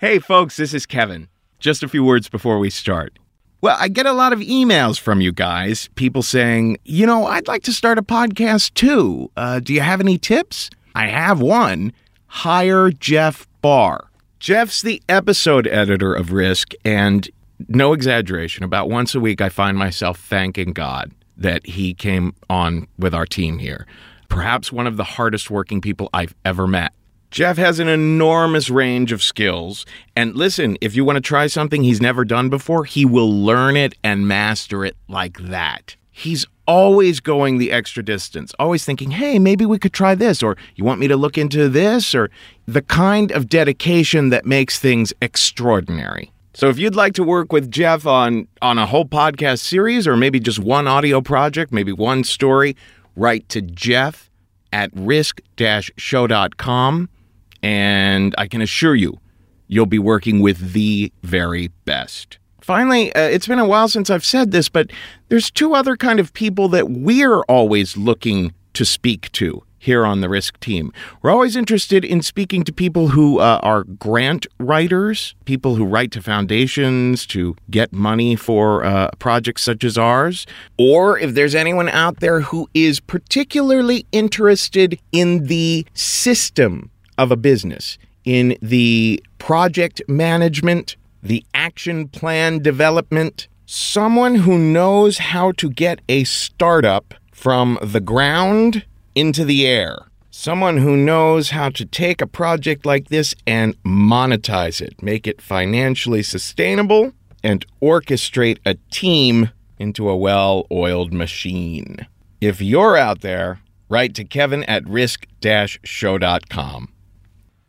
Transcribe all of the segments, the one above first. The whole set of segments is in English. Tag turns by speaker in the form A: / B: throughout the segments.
A: Hey, folks, this is Kevin. Just a few words before we start. Well, I get a lot of emails from you guys, people saying, you know, I'd like to start a podcast too. Uh, do you have any tips? I have one hire Jeff Barr. Jeff's the episode editor of Risk, and no exaggeration, about once a week I find myself thanking God that he came on with our team here. Perhaps one of the hardest working people I've ever met. Jeff has an enormous range of skills. And listen, if you want to try something he's never done before, he will learn it and master it like that. He's always going the extra distance, always thinking, hey, maybe we could try this, or you want me to look into this, or the kind of dedication that makes things extraordinary. So if you'd like to work with Jeff on on a whole podcast series or maybe just one audio project, maybe one story, write to Jeff at risk-show.com and I can assure you you'll be working with the very best. Finally, uh, it's been a while since I've said this, but there's two other kind of people that we're always looking to speak to here on the Risk team. We're always interested in speaking to people who uh, are grant writers, people who write to foundations to get money for uh, projects such as ours, or if there's anyone out there who is particularly interested in the system of a business, in the project management, the action plan development, someone who knows how to get a startup from the ground into the air. Someone who knows how to take a project like this and monetize it, make it financially sustainable, and orchestrate a team into a well oiled machine. If you're out there, write to Kevin at risk show.com.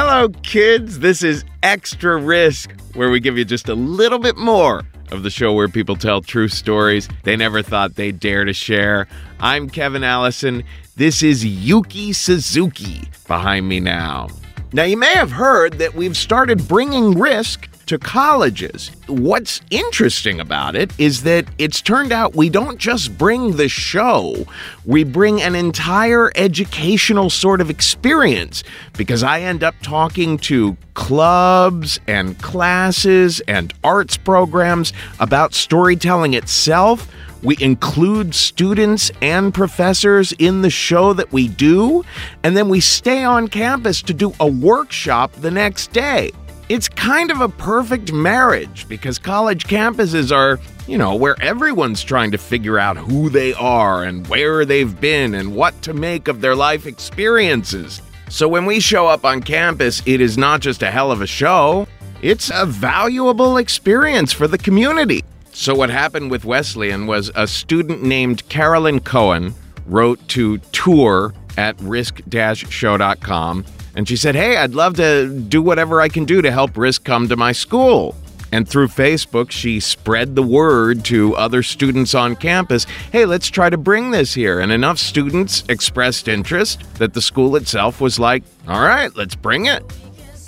A: Hello, kids. This is Extra Risk, where we give you just a little bit more of the show where people tell true stories they never thought they'd dare to share. I'm Kevin Allison. This is Yuki Suzuki behind me now. Now, you may have heard that we've started bringing risk to colleges. What's interesting about it is that it's turned out we don't just bring the show, we bring an entire educational sort of experience because I end up talking to clubs and classes and arts programs about storytelling itself. We include students and professors in the show that we do, and then we stay on campus to do a workshop the next day. It's kind of a perfect marriage because college campuses are, you know, where everyone's trying to figure out who they are and where they've been and what to make of their life experiences. So when we show up on campus, it is not just a hell of a show, it's a valuable experience for the community. So, what happened with Wesleyan was a student named Carolyn Cohen wrote to tour at risk show.com and she said, Hey, I'd love to do whatever I can do to help Risk come to my school. And through Facebook, she spread the word to other students on campus hey, let's try to bring this here. And enough students expressed interest that the school itself was like, all right, let's bring it.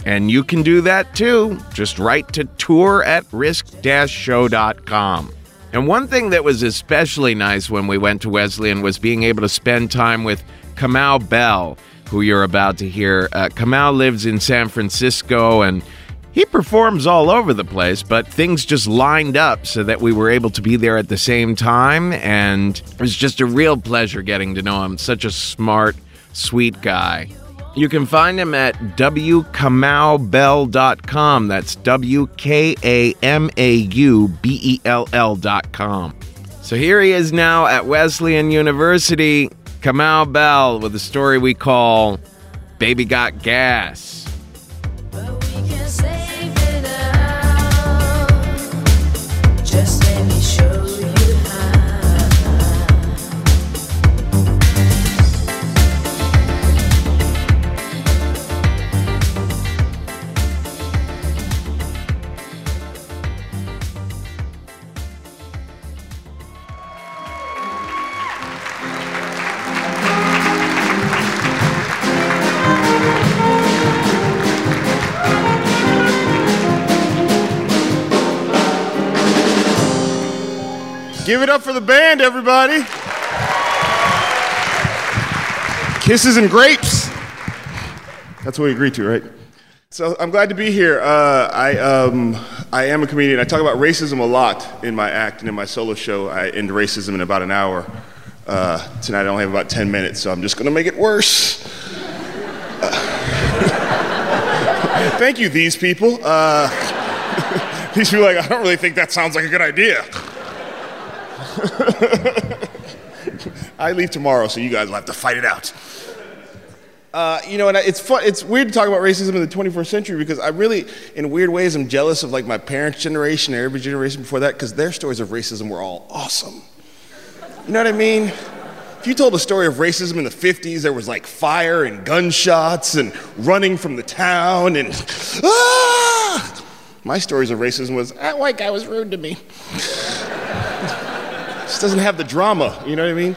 A: And you can do that too. Just write to tour at risk show.com. And one thing that was especially nice when we went to Wesleyan was being able to spend time with Kamau Bell, who you're about to hear. Uh, Kamau lives in San Francisco and he performs all over the place, but things just lined up so that we were able to be there at the same time. And it was just a real pleasure getting to know him. Such a smart, sweet guy. You can find him at wkamaubell.com. That's W K A M A U B E L L.com. So here he is now at Wesleyan University, Kamau Bell, with a story we call Baby Got Gas.
B: Give it up for the band, everybody. Kisses and grapes. That's what we agreed to, right? So I'm glad to be here. Uh, I, um, I am a comedian. I talk about racism a lot in my act and in my solo show. I end racism in about an hour. Uh, tonight I only have about 10 minutes, so I'm just going to make it worse. Uh, thank you, these people. Uh, these people are like, I don't really think that sounds like a good idea. I leave tomorrow, so you guys will have to fight it out. Uh, you know, and it's fun. It's weird to talk about racism in the 21st century because I really, in weird ways, I'm jealous of like my parents' generation or every generation before that because their stories of racism were all awesome. You know what I mean? If you told a story of racism in the 50s, there was like fire and gunshots and running from the town and ah! My stories of racism was that white guy was rude to me. Just doesn't have the drama, you know what I mean?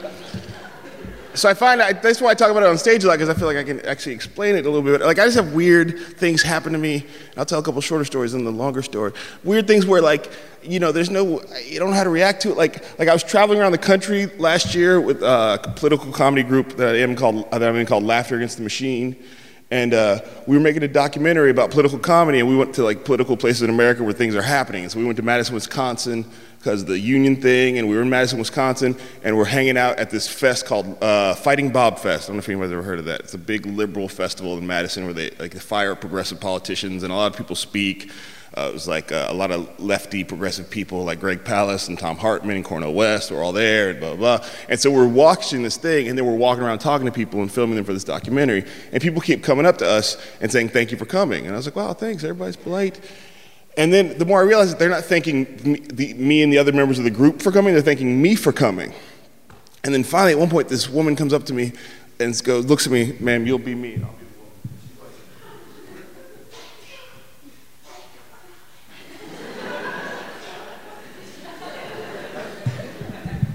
B: So I find I, that's why I talk about it on stage a lot because I feel like I can actually explain it a little bit. Like I just have weird things happen to me. I'll tell a couple shorter stories and the longer story. Weird things where like you know there's no you don't know how to react to it. Like like I was traveling around the country last year with a political comedy group that I am called that I'm in called Laughter Against the Machine. And uh, we were making a documentary about political comedy, and we went to like political places in America where things are happening. So we went to Madison, Wisconsin, because the union thing, and we were in Madison, Wisconsin, and we're hanging out at this fest called uh, Fighting Bob Fest. I don't know if anybody's ever heard of that. It's a big liberal festival in Madison where they like they fire progressive politicians, and a lot of people speak. Uh, it was like uh, a lot of lefty progressive people like Greg Palast and Thom Hartmann and Cornel West were all there and blah, blah, blah. And so we're watching this thing and then we're walking around talking to people and filming them for this documentary. And people keep coming up to us and saying, thank you for coming. And I was like, wow, thanks, everybody's polite. And then the more I realized that they're not thanking me, the, me and the other members of the group for coming, they're thanking me for coming. And then finally, at one point, this woman comes up to me and goes, looks at me, ma'am, you'll be me.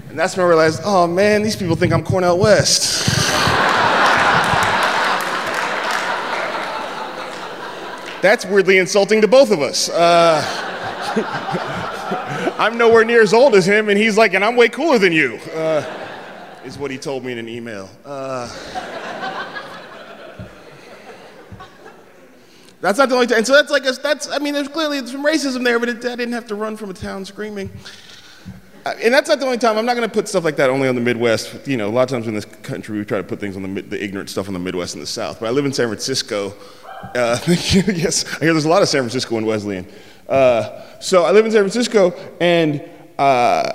B: And that's when I realized, oh man, these people think I'm Cornel West. That's weirdly insulting to both of us. Uh, I'm nowhere near as old as him, and he's like, and I'm way cooler than you, uh, is what he told me in an email. Uh, that's not the only time. And so that's like, a, that's, I mean, there's clearly some racism there, but it, I didn't have to run from a town screaming. Uh, And that's not the only time. I'm not going to put stuff like that only on the Midwest. You know, a lot of times in this country, we try to put things on the, the ignorant stuff on the Midwest and the South. But I live in San Francisco. Uh, yes, I hear there's a lot of San Francisco in Wesleyan. Uh, so I live in San Francisco, and uh,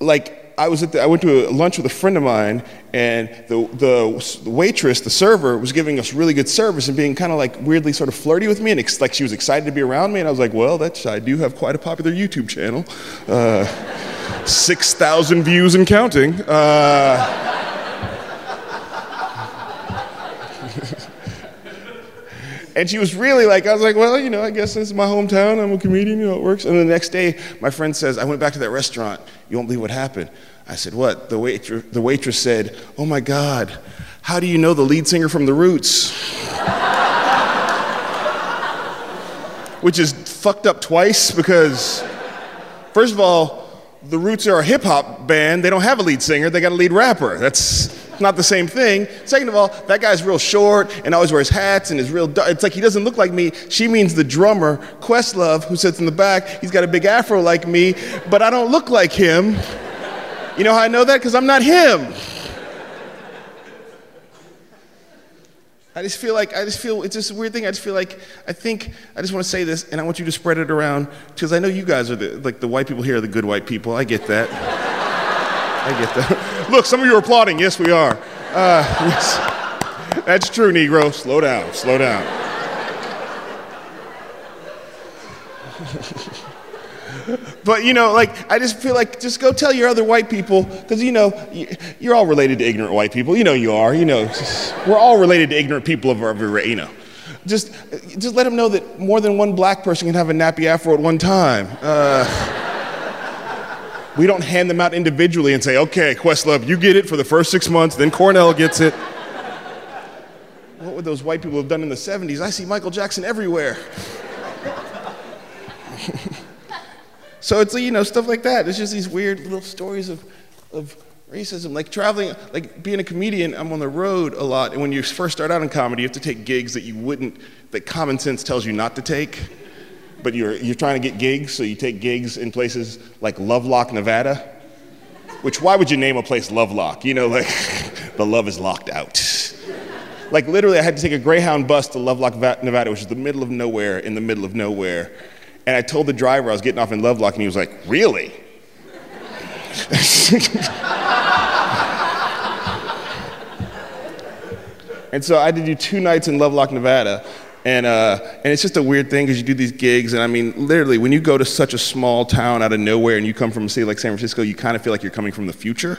B: like I was at the, I went to a lunch with a friend of mine, and the, the, waitress, the server, was giving us really good service and being kind of like weirdly sort of flirty with me, and ex- like she was excited to be around me. And I was like, well, that's I do have quite a popular YouTube channel. Uh, 6,000 views and counting. And she was really like, I was like, well, you know, I guess this is my hometown. I'm a comedian, you know, it works. And the next day, my friend says, I went back to that restaurant. You won't believe what happened. I said, what? The, waitress, the waitress said, oh my God, how do you know the lead singer from The Roots? Which is fucked up twice because, first of all, the Roots are a hip hop band. They don't have a lead singer, they got a lead rapper. That's not the same thing. Second of all, that guy's real short and always wears hats and is real. It's like he doesn't look like me. She means the drummer, Questlove, who sits in the back. He's got a big afro like me, but I don't look like him. You know how I know that? Because I'm not him. I just feel like I just feel it's just a weird thing. I just feel like I think I just want to say this, and I want you to spread it around because I know you guys are the like the white people here are the good white people. I get that. I get that. Look, some of you are applauding. Yes, we are. Uh, yes. That's true, Negro. Slow down. Slow down. But you know, like I just feel like just go tell your other white people because you know you're all related to ignorant white people. You know you are. You know we're all related to ignorant people of every. You know, just just let them know that more than one black person can have a nappy afro at one time. Uh, we don't hand them out individually and say, "Okay, Questlove, you get it for the first six months, then Cornel gets it." What would those white people have done in the '70s? I see Michael Jackson everywhere. So it's you know stuff like that. It's just these weird little stories of of racism. Like traveling, like being a comedian, I'm on the road a lot. And when you first start out in comedy, you have to take gigs that you wouldn't, that common sense tells you not to take. But you're you're trying to get gigs, so you take gigs in places like Lovelock, Nevada. Which why would you name a place Lovelock? You know, like the love is locked out. Like literally, I had to take a Greyhound bus to Lovelock, Nevada, which is the middle of nowhere in the middle of nowhere. And I told the driver I was getting off in Lovelock, and he was like, "Really?" and so I had to do two nights in Lovelock, Nevada. And, uh, and it's just a weird thing because you do these gigs, and I mean, literally, when you go to such a small town out of nowhere and you come from a city like San Francisco, you kind of feel like you're coming from the future.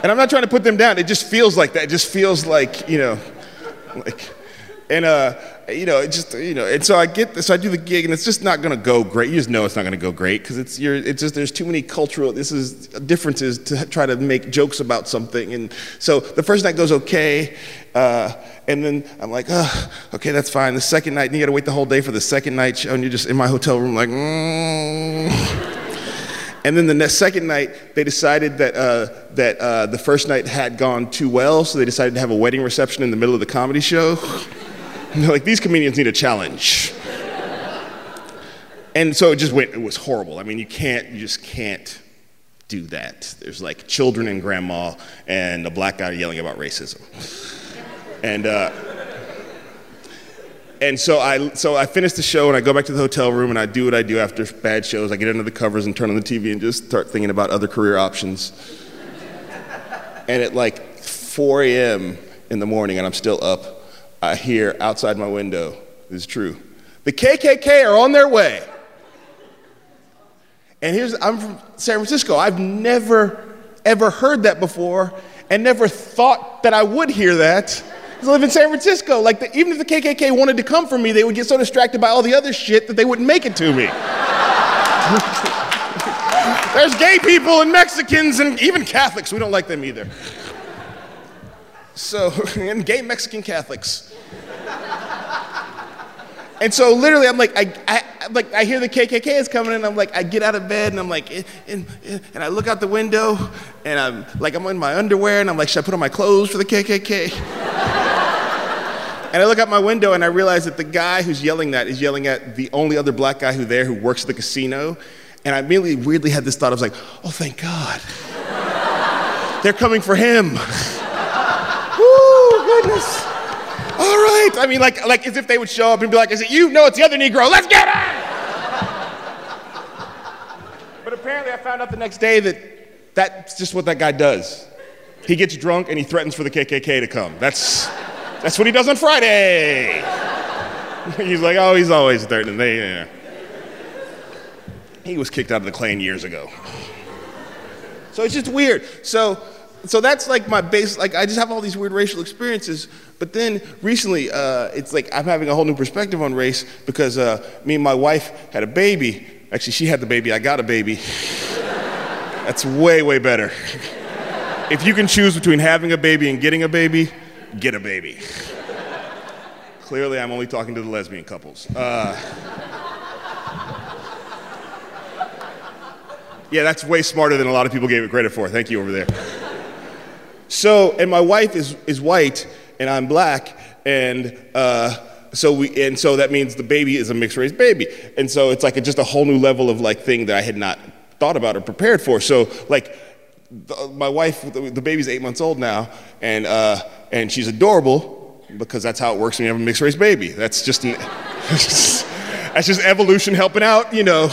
B: And I'm not trying to put them down. It just feels like that. It just feels like, you know, like, and uh, you know, just, you know, and so I get this, so I do the gig, and it's just not gonna go great. You just know it's not gonna go great because it's you're, it's just there's too many cultural, this is differences to try to make jokes about something, and so the first night goes okay, uh, and then I'm like, oh, okay, that's fine. The second night, and you gotta wait the whole day for the second night show, and you're just in my hotel room like, mm. And then the next second night, they decided that, uh, that uh, the first night had gone too well, so they decided to have a wedding reception in the middle of the comedy show. They're like, these comedians need a challenge. and so it just went, it was horrible. I mean, you can't, you just can't do that. There's like children and grandma and a black guy yelling about racism. and, uh, and so I, so I finish the show and I go back to the hotel room and I do what I do after bad shows. I get under the covers and turn on the TV and just start thinking about other career options. and at like 4 a.m. in the morning, and I'm still up, I hear outside my window, is true, the KKK are on their way. And here's, I'm from San Francisco. I've never, ever heard that before and never thought that I would hear that. I live in San Francisco. Like, the, even if the KKK wanted to come for me, they would get so distracted by all the other shit that they wouldn't make it to me. There's gay people and Mexicans and even Catholics. We don't like them either. So, and gay Mexican Catholics. And so literally, I'm like, I, I, like, I hear the KKK is coming, and I'm like, I get out of bed, and I'm like, eh, eh, eh, and I look out the window, and I'm like, I'm in my underwear, and I'm like, should I put on my clothes for the KKK? and I look out my window, and I realize that the guy who's yelling that is yelling at the only other black guy who there who works at the casino, and I immediately weirdly had this thought. I was like, oh, thank God, they're coming for him. Woo, goodness. All right. I mean, like, like as if they would show up and be like, is it you? No, it's the other Negro. Let's get him! but apparently, I found out the next day that that's just what that guy does. He gets drunk and he threatens for the KKK to come. That's, that's what he does on Friday. he's like, oh, he's always threatening. They, yeah. He was kicked out of the Klan years ago. So it's just weird. So, so that's like my base. Like I just have all these weird racial experiences. But then recently, uh, it's like I'm having a whole new perspective on race because uh, me and my wife had a baby. Actually, she had the baby. I got a baby. that's way, way better. if you can choose between having a baby and getting a baby, get a baby. Clearly, I'm only talking to the lesbian couples. Uh, Yeah, that's way smarter than a lot of people gave it credit for. Thank you over there. So, and my wife is, is white and I'm black, and uh, so we, and so that means the baby is a mixed race baby, and so it's like a, just a whole new level of like thing that I had not thought about or prepared for. So, like, the, my wife, the, the baby's eight months old now, and uh, and she's adorable because that's how it works when you have a mixed race baby. That's just an, that's just evolution helping out, you know.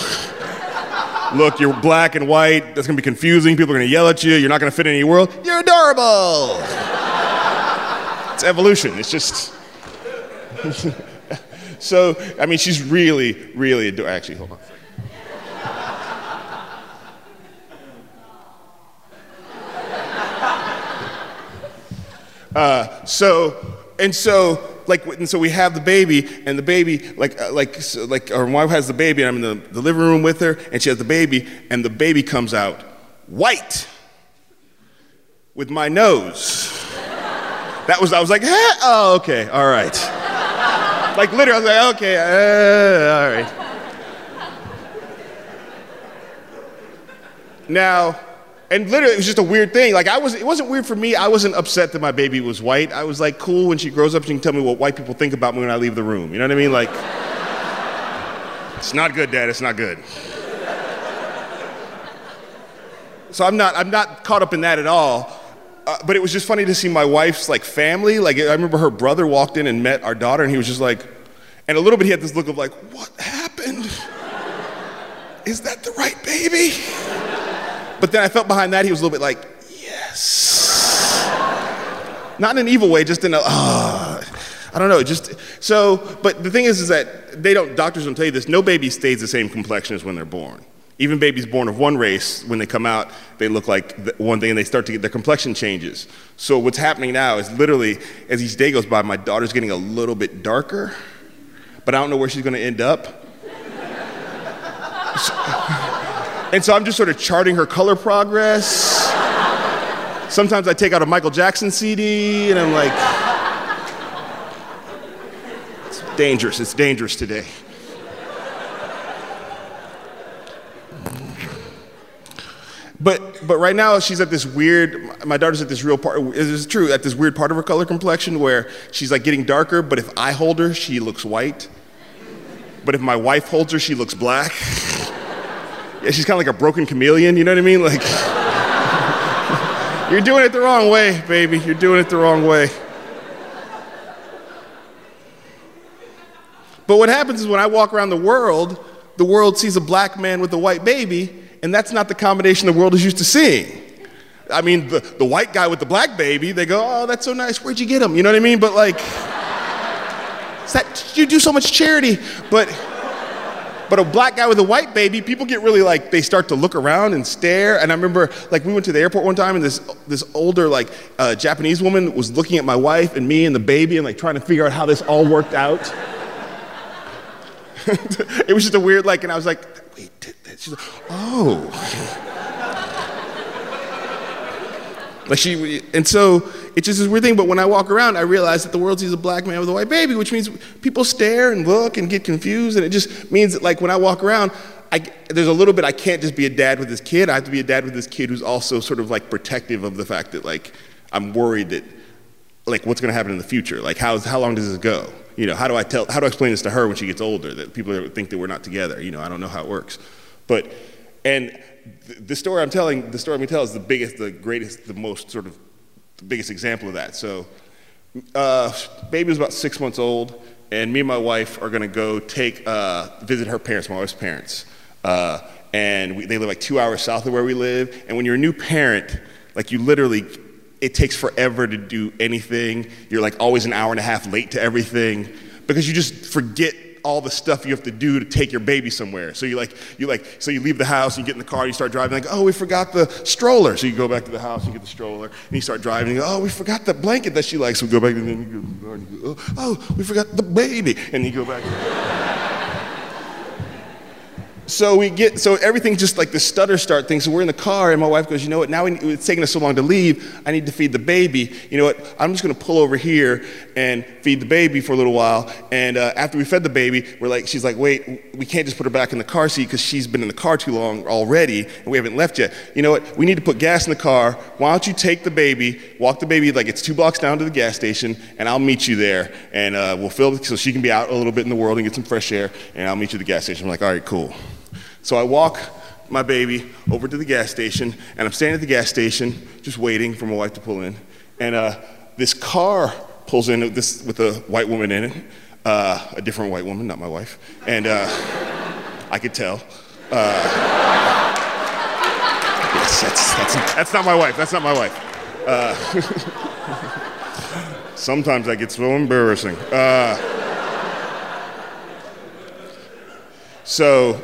B: Look, you're black and white. That's gonna be confusing. People are gonna yell at you. You're not gonna fit in any world. You're adorable. it's evolution. It's just. so, I mean, she's really, really adorable. Actually, hold on. Uh, so, and so, like, and so we have the baby, and the baby, like, uh, like, so, like, our wife has the baby, and I'm in the, the living room with her, and she has the baby, and the baby comes out white with my nose. That was, I was like, huh? oh, okay, all right. Like, literally, I was like, okay, uh, all right. Now, and literally, it was just a weird thing. Like, I was, it wasn't weird for me. I wasn't upset that my baby was white. I was like, cool, when she grows up, she can tell me what white people think about me when I leave the room. You know what I mean? Like, it's not good, Dad, it's not good. So I'm not, I'm not caught up in that at all. Uh, but it was just funny to see my wife's like family. Like, I remember her brother walked in and met our daughter, and he was just like, and a little bit he had this look of like, what happened? Is that the right baby? But then I felt behind that he was a little bit like, yes. Not in an evil way, just in a, ah. I don't know, just so. But the thing is, is that they don't. Doctors don't tell you this. No baby stays the same complexion as when they're born. Even babies born of one race, when they come out, they look like one thing, and they start to get their complexion changes. So what's happening now is literally, as each day goes by, my daughter's getting a little bit darker, but I don't know where she's going to end up. And so I'm just sort of charting her color progress. Sometimes I take out a Michael Jackson CD and I'm like, it's dangerous, it's dangerous today. But, but right now she's at this weird, my daughter's at this real part, it's true, at this weird part of her color complexion where she's like getting darker, but if I hold her, she looks white. But if my wife holds her, she looks black. Yeah, she's kind of like a broken chameleon, you know what I mean? Like, you're doing it the wrong way, baby. You're doing it the wrong way. But what happens is when I walk around the world, the world sees a black man with a white baby, and that's not the combination the world is used to seeing. I mean, the, the white guy with the black baby, they go, oh, that's so nice. Where'd you get him? You know what I mean? But like, that, you do so much charity. But, but a black guy with a white baby, people get really like, they start to look around and stare. And I remember, like, we went to the airport one time, and this, this older, like, uh, Japanese woman was looking at my wife and me and the baby and, like, trying to figure out how this all worked out. it was just a weird, like, and I was like, wait, did that? She's like, oh. Like she, and so it's just this weird thing. But when I walk around, I realize that the world sees a black man with a white baby, which means people stare and look and get confused. And it just means that, like, when I walk around, I, there's a little bit I can't just be a dad with this kid. I have to be a dad with this kid who's also sort of like protective of the fact that, like, I'm worried that, like, what's going to happen in the future? Like, how, how long does this go? You know, how do I tell, how do I explain this to her when she gets older that people think that we're not together? You know, I don't know how it works. But, and th- the story I'm telling, the story I'm going to tell is the biggest, the greatest, the most sort of, the biggest example of that. So, uh, baby was about six months old, and me and my wife are going to go take, uh, visit her parents, my wife's parents. Uh, and we, they live like two hours south of where we live. And when you're a new parent, like you literally, it takes forever to do anything. You're like always an hour and a half late to everything because you just forget all the stuff you have to do to take your baby somewhere. So you like, you like, so you leave the house, and you get in the car, you start driving, like, oh, we forgot the stroller. So you go back to the house, you get the stroller, and you start driving, you go, oh, we forgot the blanket that she likes. So we go back, and then you go, oh, we forgot the baby. And you go back. So we get, so everything just like the stutter start thing. So we're in the car, and my wife goes, you know what? Now we, it's taking us so long to leave. I need to feed the baby. You know what? I'm just going to pull over here and feed the baby for a little while. And uh, after we fed the baby, we're like, she's like, wait, we can't just put her back in the car seat because she's been in the car too long already, and we haven't left yet. You know what? We need to put gas in the car. Why don't you take the baby, walk the baby like it's two blocks down to the gas station, and I'll meet you there, and uh, we'll fill so she can be out a little bit in the world and get some fresh air, and I'll meet you at the gas station. I'm like, all right, cool. So I walk my baby over to the gas station, and I'm standing at the gas station just waiting for my wife to pull in. And uh, this car pulls in with, this, with a white woman in it, uh, a different white woman, not my wife. And uh, I could tell. Uh, yes, that's, that's, that's not my wife. That's not my wife. Uh, sometimes that gets so embarrassing. Uh, so,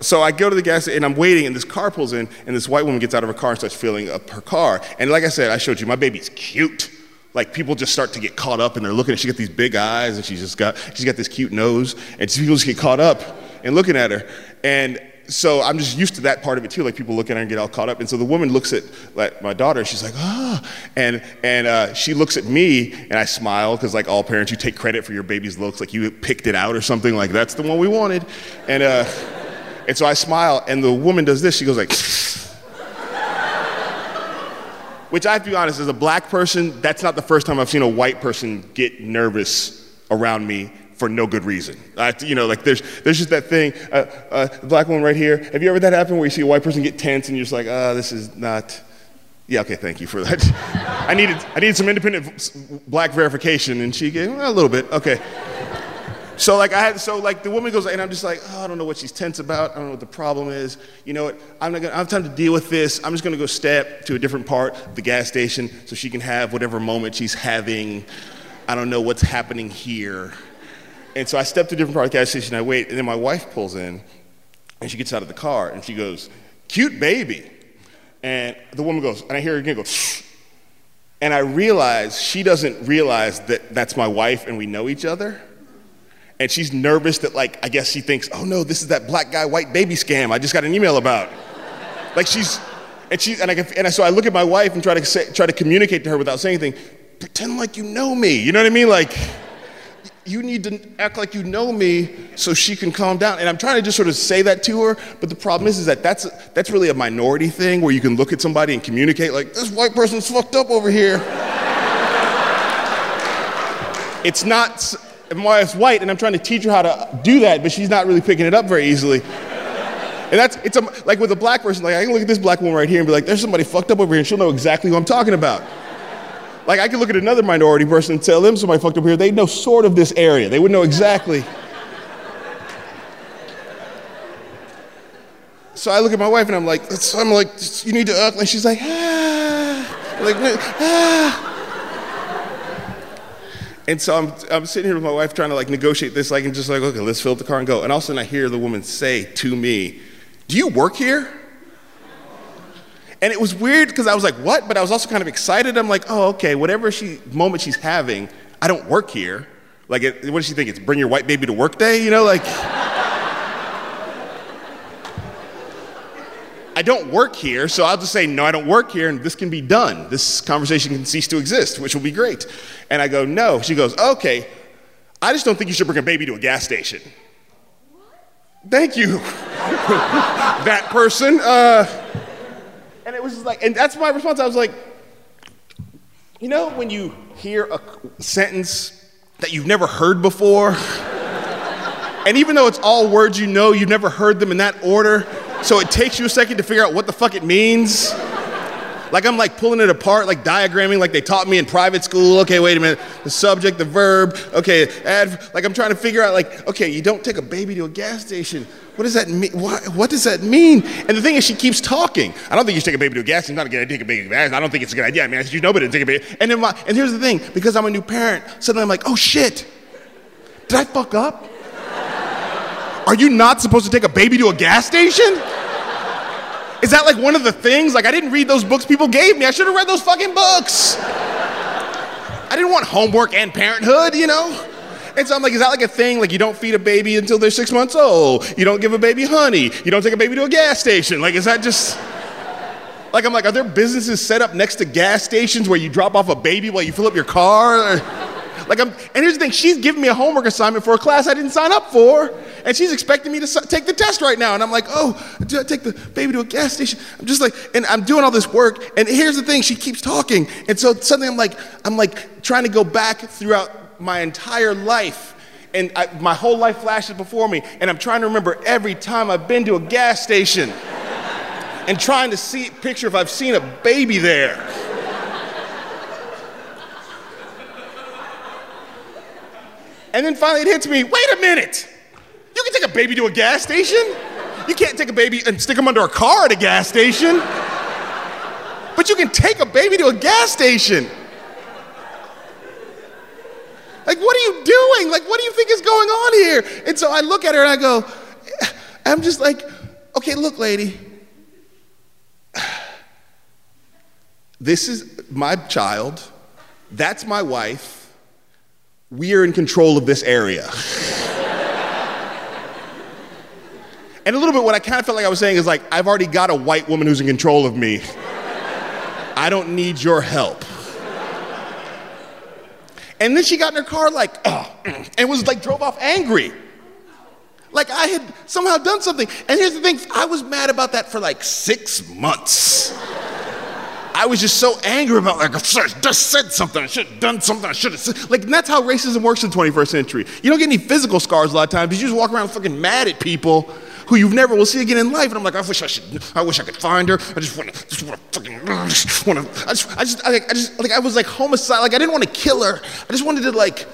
B: so I go to the gas station and I'm waiting, and this car pulls in, and this white woman gets out of her car and starts filling up her car. And like I said, I showed you, my baby's cute. Like people just start to get caught up and they're looking at. She got these big eyes and she's just got she's got this cute nose, and people just get caught up and looking at her. And so I'm just used to that part of it too. Like people look at her and get all caught up. And so the woman looks at like, my daughter. She's like, ah, and and uh, she looks at me, and I smile because like all parents, you take credit for your baby's looks, like you picked it out or something. Like that's the one we wanted. And uh, and so I smile, and the woman does this. She goes like. Which I have to be honest, as a black person, that's not the first time I've seen a white person get nervous around me for no good reason. I, you know, like there's, there's just that thing, uh, uh, black woman right here. Have you ever that happen where you see a white person get tense and you're just like, ah, this is not. Yeah, okay, thank you for that. I needed, I needed some independent black verification, and she gave well, a little bit. Okay. So like I had, so like the woman goes, and I'm just like, oh, I don't know what she's tense about. I don't know what the problem is. You know what? I'm not gonna, I have time to deal with this. I'm just gonna go step to a different part the gas station so she can have whatever moment she's having. I don't know what's happening here. And so I step to a different part of the gas station. I wait, and then my wife pulls in, and she gets out of the car, and she goes, "Cute baby." And the woman goes, and I hear her again go, and I realize she doesn't realize that that's my wife and we know each other. And she's nervous that, like, I guess she thinks, oh no, this is that black guy, white baby scam I just got an email about. like she's, and she, and I, and so I look at my wife and try to say, try to communicate to her without saying anything. Pretend like you know me. You know what I mean? Like, you need to act like you know me so she can calm down. And I'm trying to just sort of say that to her, but the problem is, is that that's, that's really a minority thing where you can look at somebody and communicate like, this white person's fucked up over here. it's not, s- my wife's white and I'm trying to teach her how to do that, but she's not really picking it up very easily. And that's, it's a, like with a black person, like I can look at this black woman right here and be like, there's somebody fucked up over here and she'll know exactly who I'm talking about. Like I can look at another minority person and tell them somebody fucked up here. They know sort of this area. They would know exactly. So I look at my wife and I'm like, I'm like, you need to act like she's like, ah, like, ah. And so I'm, I'm sitting here with my wife trying to like negotiate this, like, and just like, okay, let's fill up the car and go. And all of a sudden I hear the woman say to me, do you work here? And it was weird because I was like, what? But I was also kind of excited. I'm like, oh, okay, whatever she moment she's having, I don't work here. Like, it, what does she think? It's bring your white baby to work day? You know, like. I don't work here, so I'll just say, no, I don't work here, and this can be done. This conversation can cease to exist, which will be great. And I go, no. She goes, okay, I just don't think you should bring a baby to a gas station. Thank you, that person. Uh, and it was just like, and that's my response. I was like, you know, when you hear a sentence that you've never heard before, and even though it's all words you know, you've never heard them in that order, so it takes you a second to figure out what the fuck it means. Like I'm like pulling it apart, like diagramming, like they taught me in private school. Okay, wait a minute. The subject, the verb. Okay, add. Like I'm trying to figure out, like, okay, you don't take a baby to a gas station. What does that mean? What, what does that mean? And the thing is, she keeps talking. I don't think you should take a baby to a gas station. Not a good idea to take a baby to a gas station. I don't think it's a good idea. I mean, you know, but take a baby. And then my, and here's the thing, because I'm a new parent, suddenly I'm like, oh shit, did I fuck up? Are you not supposed to take a baby to a gas station? Is that like one of the things? Like, I didn't read those books people gave me. I should have read those fucking books. I didn't want homework and parenthood, you know? And so I'm like, is that like a thing? Like, you don't feed a baby until they're six months old. You don't give a baby honey. You don't take a baby to a gas station. Like, is that just. Like, I'm like, are there businesses set up next to gas stations where you drop off a baby while you fill up your car? Like, I'm, and here's the thing she's giving me a homework assignment for a class I didn't sign up for, and she's expecting me to take the test right now. And I'm like, oh, do I take the baby to a gas station? I'm just like, and I'm doing all this work, and here's the thing she keeps talking. And so suddenly I'm like, I'm like trying to go back throughout my entire life. And I, my whole life flashes before me, and I'm trying to remember every time I've been to a gas station. and trying to see picture if I've seen a baby there. And then finally it hits me, wait a minute. You can take a baby to a gas station. You can't take a baby and stick them under a car at a gas station. But you can take a baby to a gas station. Like, what are you doing? Like, what do you think is going on here? And so I look at her and I go, I'm just like, okay, look, lady. This is my child. That's my wife. We are in control of this area. And a little bit what I kind of felt like I was saying is like, I've already got a white woman who's in control of me. I don't need your help. And then she got in her car like, oh, and was like, drove off angry. Like I had somehow done something. And here's the thing I was mad about that for like six months. I was just so angry about like I just said something. I should have done something. I should have said. Like that's how racism works in the 21st century. You don't get any physical scars a lot of times. You just walk around fucking mad at people who you've never will see again in life. And I'm like, I wish I should. I wish I could find her. I just want to. Just want to fucking. Just want to. I just. I just. I, I just. Like I was like homicide. Like I didn't want to kill her. I just wanted to like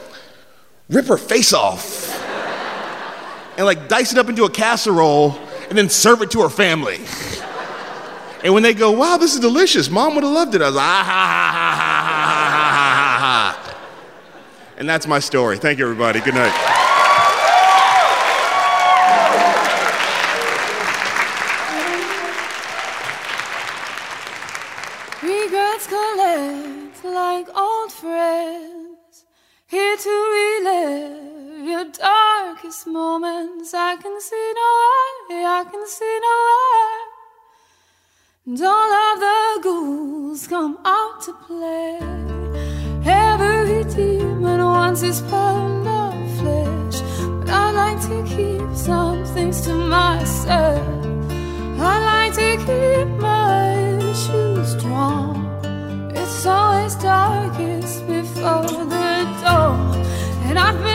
B: rip her face off and like dice it up into a casserole and then serve it to her family. And when they go, wow, this is delicious, mom would have loved it. I was like, ah, ha, ha, ha, ha, ha, ha, ha, ha. And that's my story. Thank you, everybody. Good night.
C: Moments. I can see no way, I can see no way. And all of the ghouls come out to play. Every demon wants his pound of flesh, but I like to keep some things to myself. I like to keep my shoes strong. It's always darkest before the dawn. And I've been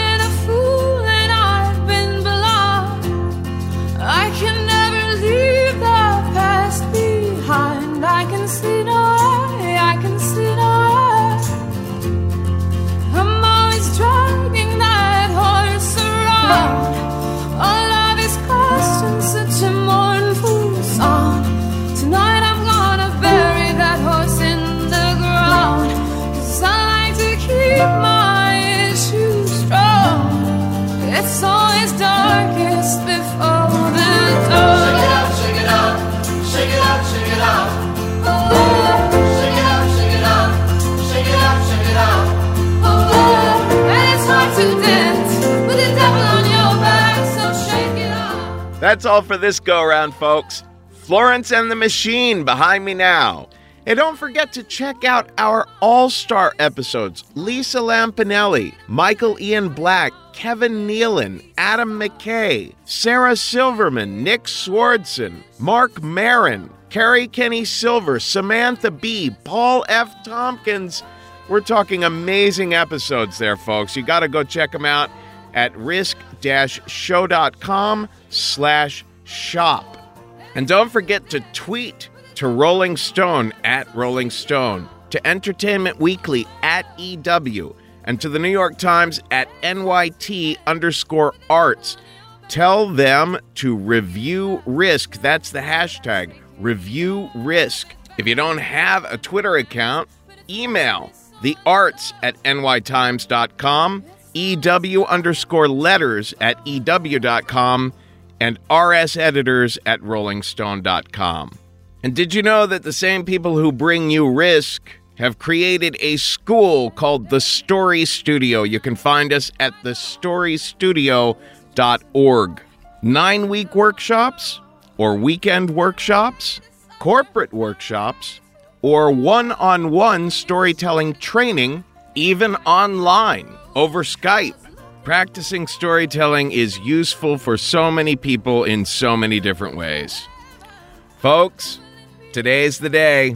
A: That's all for this go round, folks. Florence and the Machine behind me now. And don't forget to check out our all star episodes Lisa Lampanelli, Michael Ian Black, Kevin Nealon, Adam McKay, Sarah Silverman, Nick Swardson, Marc Maron, Kerri Kenney Silver, Samantha Bee, Paul F. Tompkins. We're talking amazing episodes there, folks. You got to go check them out at risk-show.com slash shop. And don't forget to tweet to Rolling Stone at Rolling Stone, to Entertainment Weekly at EW, and to the New York Times at NYT underscore arts. Tell them to review risk. That's the hashtag review risk. If you don't have a Twitter account, email the arts at nytimes.com, EW underscore letters at EW.com, and RS editors at rollingstone.com. And did you know that the same people who bring you risk have created a school called The Story Studio? You can find us at thestorystudio.org. Nine week workshops, or weekend workshops, corporate workshops, or one on one storytelling training, even online over Skype. Practicing storytelling is useful for so many people in so many different ways. Folks, today's the day.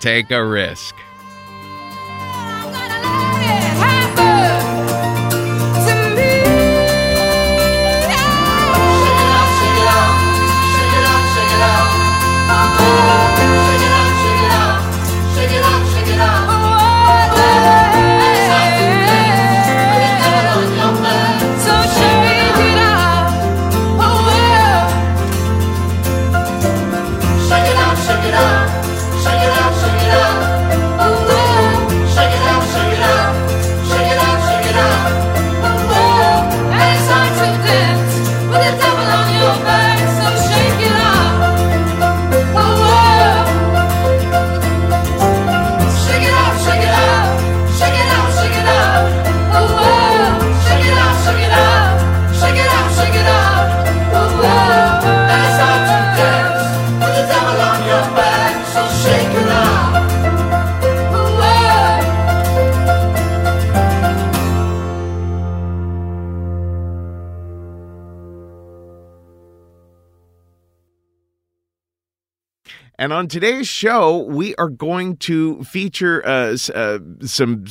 A: Take a risk. And on today's show, we are going to feature uh, uh, some